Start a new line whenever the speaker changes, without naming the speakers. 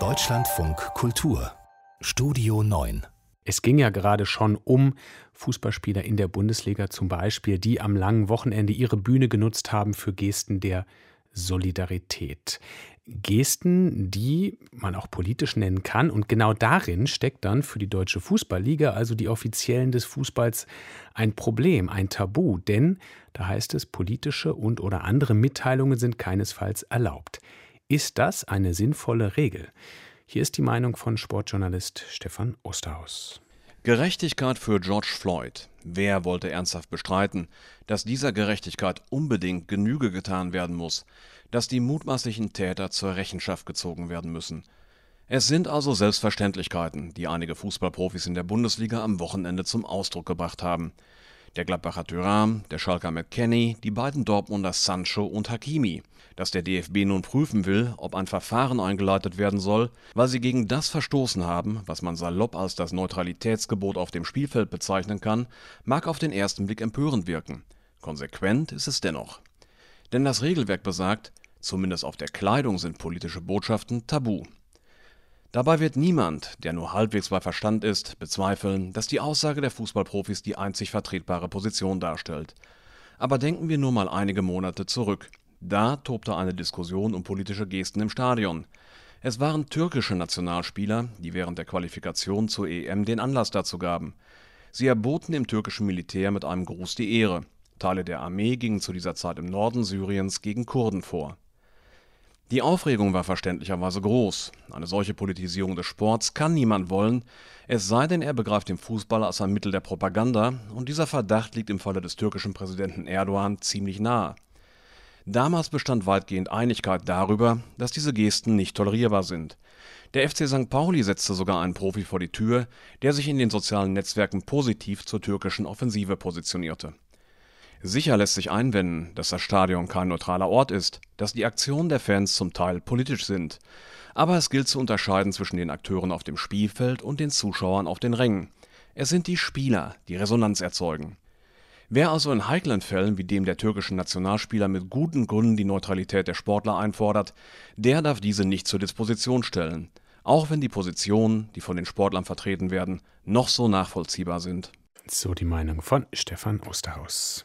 Deutschlandfunk Kultur Studio 9
es ging ja gerade schon um Fußballspieler in der Bundesliga zum Beispiel, die am langen Wochenende ihre Bühne genutzt haben für Gesten der Solidarität. Gesten, die man auch politisch nennen kann. Und genau darin steckt dann für die Deutsche Fußballliga, also die Offiziellen des Fußballs, ein Problem, ein Tabu. Denn da heißt es, politische und oder andere Mitteilungen sind keinesfalls erlaubt. Ist das eine sinnvolle Regel? Hier ist die Meinung von Sportjournalist Stefan Osterhaus.
Gerechtigkeit für George Floyd. Wer wollte ernsthaft bestreiten, dass dieser Gerechtigkeit unbedingt Genüge getan werden muss, dass die mutmaßlichen Täter zur Rechenschaft gezogen werden müssen? Es sind also Selbstverständlichkeiten, die einige Fußballprofis in der Bundesliga am Wochenende zum Ausdruck gebracht haben. Der Gladbacher Thuram, der Schalker McKenny, die beiden Dortmunder Sancho und Hakimi. Dass der DFB nun prüfen will, ob ein Verfahren eingeleitet werden soll, weil sie gegen das verstoßen haben, was man salopp als das Neutralitätsgebot auf dem Spielfeld bezeichnen kann, mag auf den ersten Blick empörend wirken. Konsequent ist es dennoch. Denn das Regelwerk besagt, zumindest auf der Kleidung sind politische Botschaften tabu. Dabei wird niemand, der nur halbwegs bei Verstand ist, bezweifeln, dass die Aussage der Fußballprofis die einzig vertretbare Position darstellt. Aber denken wir nur mal einige Monate zurück. Da tobte eine Diskussion um politische Gesten im Stadion. Es waren türkische Nationalspieler, die während der Qualifikation zur EM den Anlass dazu gaben. Sie erboten dem türkischen Militär mit einem Gruß die Ehre. Teile der Armee gingen zu dieser Zeit im Norden Syriens gegen Kurden vor. Die Aufregung war verständlicherweise groß. Eine solche Politisierung des Sports kann niemand wollen, es sei denn, er begreift den Fußball als ein Mittel der Propaganda, und dieser Verdacht liegt im Falle des türkischen Präsidenten Erdogan ziemlich nahe. Damals bestand weitgehend Einigkeit darüber, dass diese Gesten nicht tolerierbar sind. Der FC St. Pauli setzte sogar einen Profi vor die Tür, der sich in den sozialen Netzwerken positiv zur türkischen Offensive positionierte Sicher lässt sich einwenden, dass das Stadion kein neutraler Ort ist, dass die Aktionen der Fans zum Teil politisch sind. Aber es gilt zu unterscheiden zwischen den Akteuren auf dem Spielfeld und den Zuschauern auf den Rängen. Es sind die Spieler, die Resonanz erzeugen. Wer also in heiklen Fällen wie dem der türkischen Nationalspieler mit guten Gründen die Neutralität der Sportler einfordert, der darf diese nicht zur Disposition stellen, auch wenn die Positionen, die von den Sportlern vertreten werden, noch so nachvollziehbar sind.
So die Meinung von Stefan Osterhaus.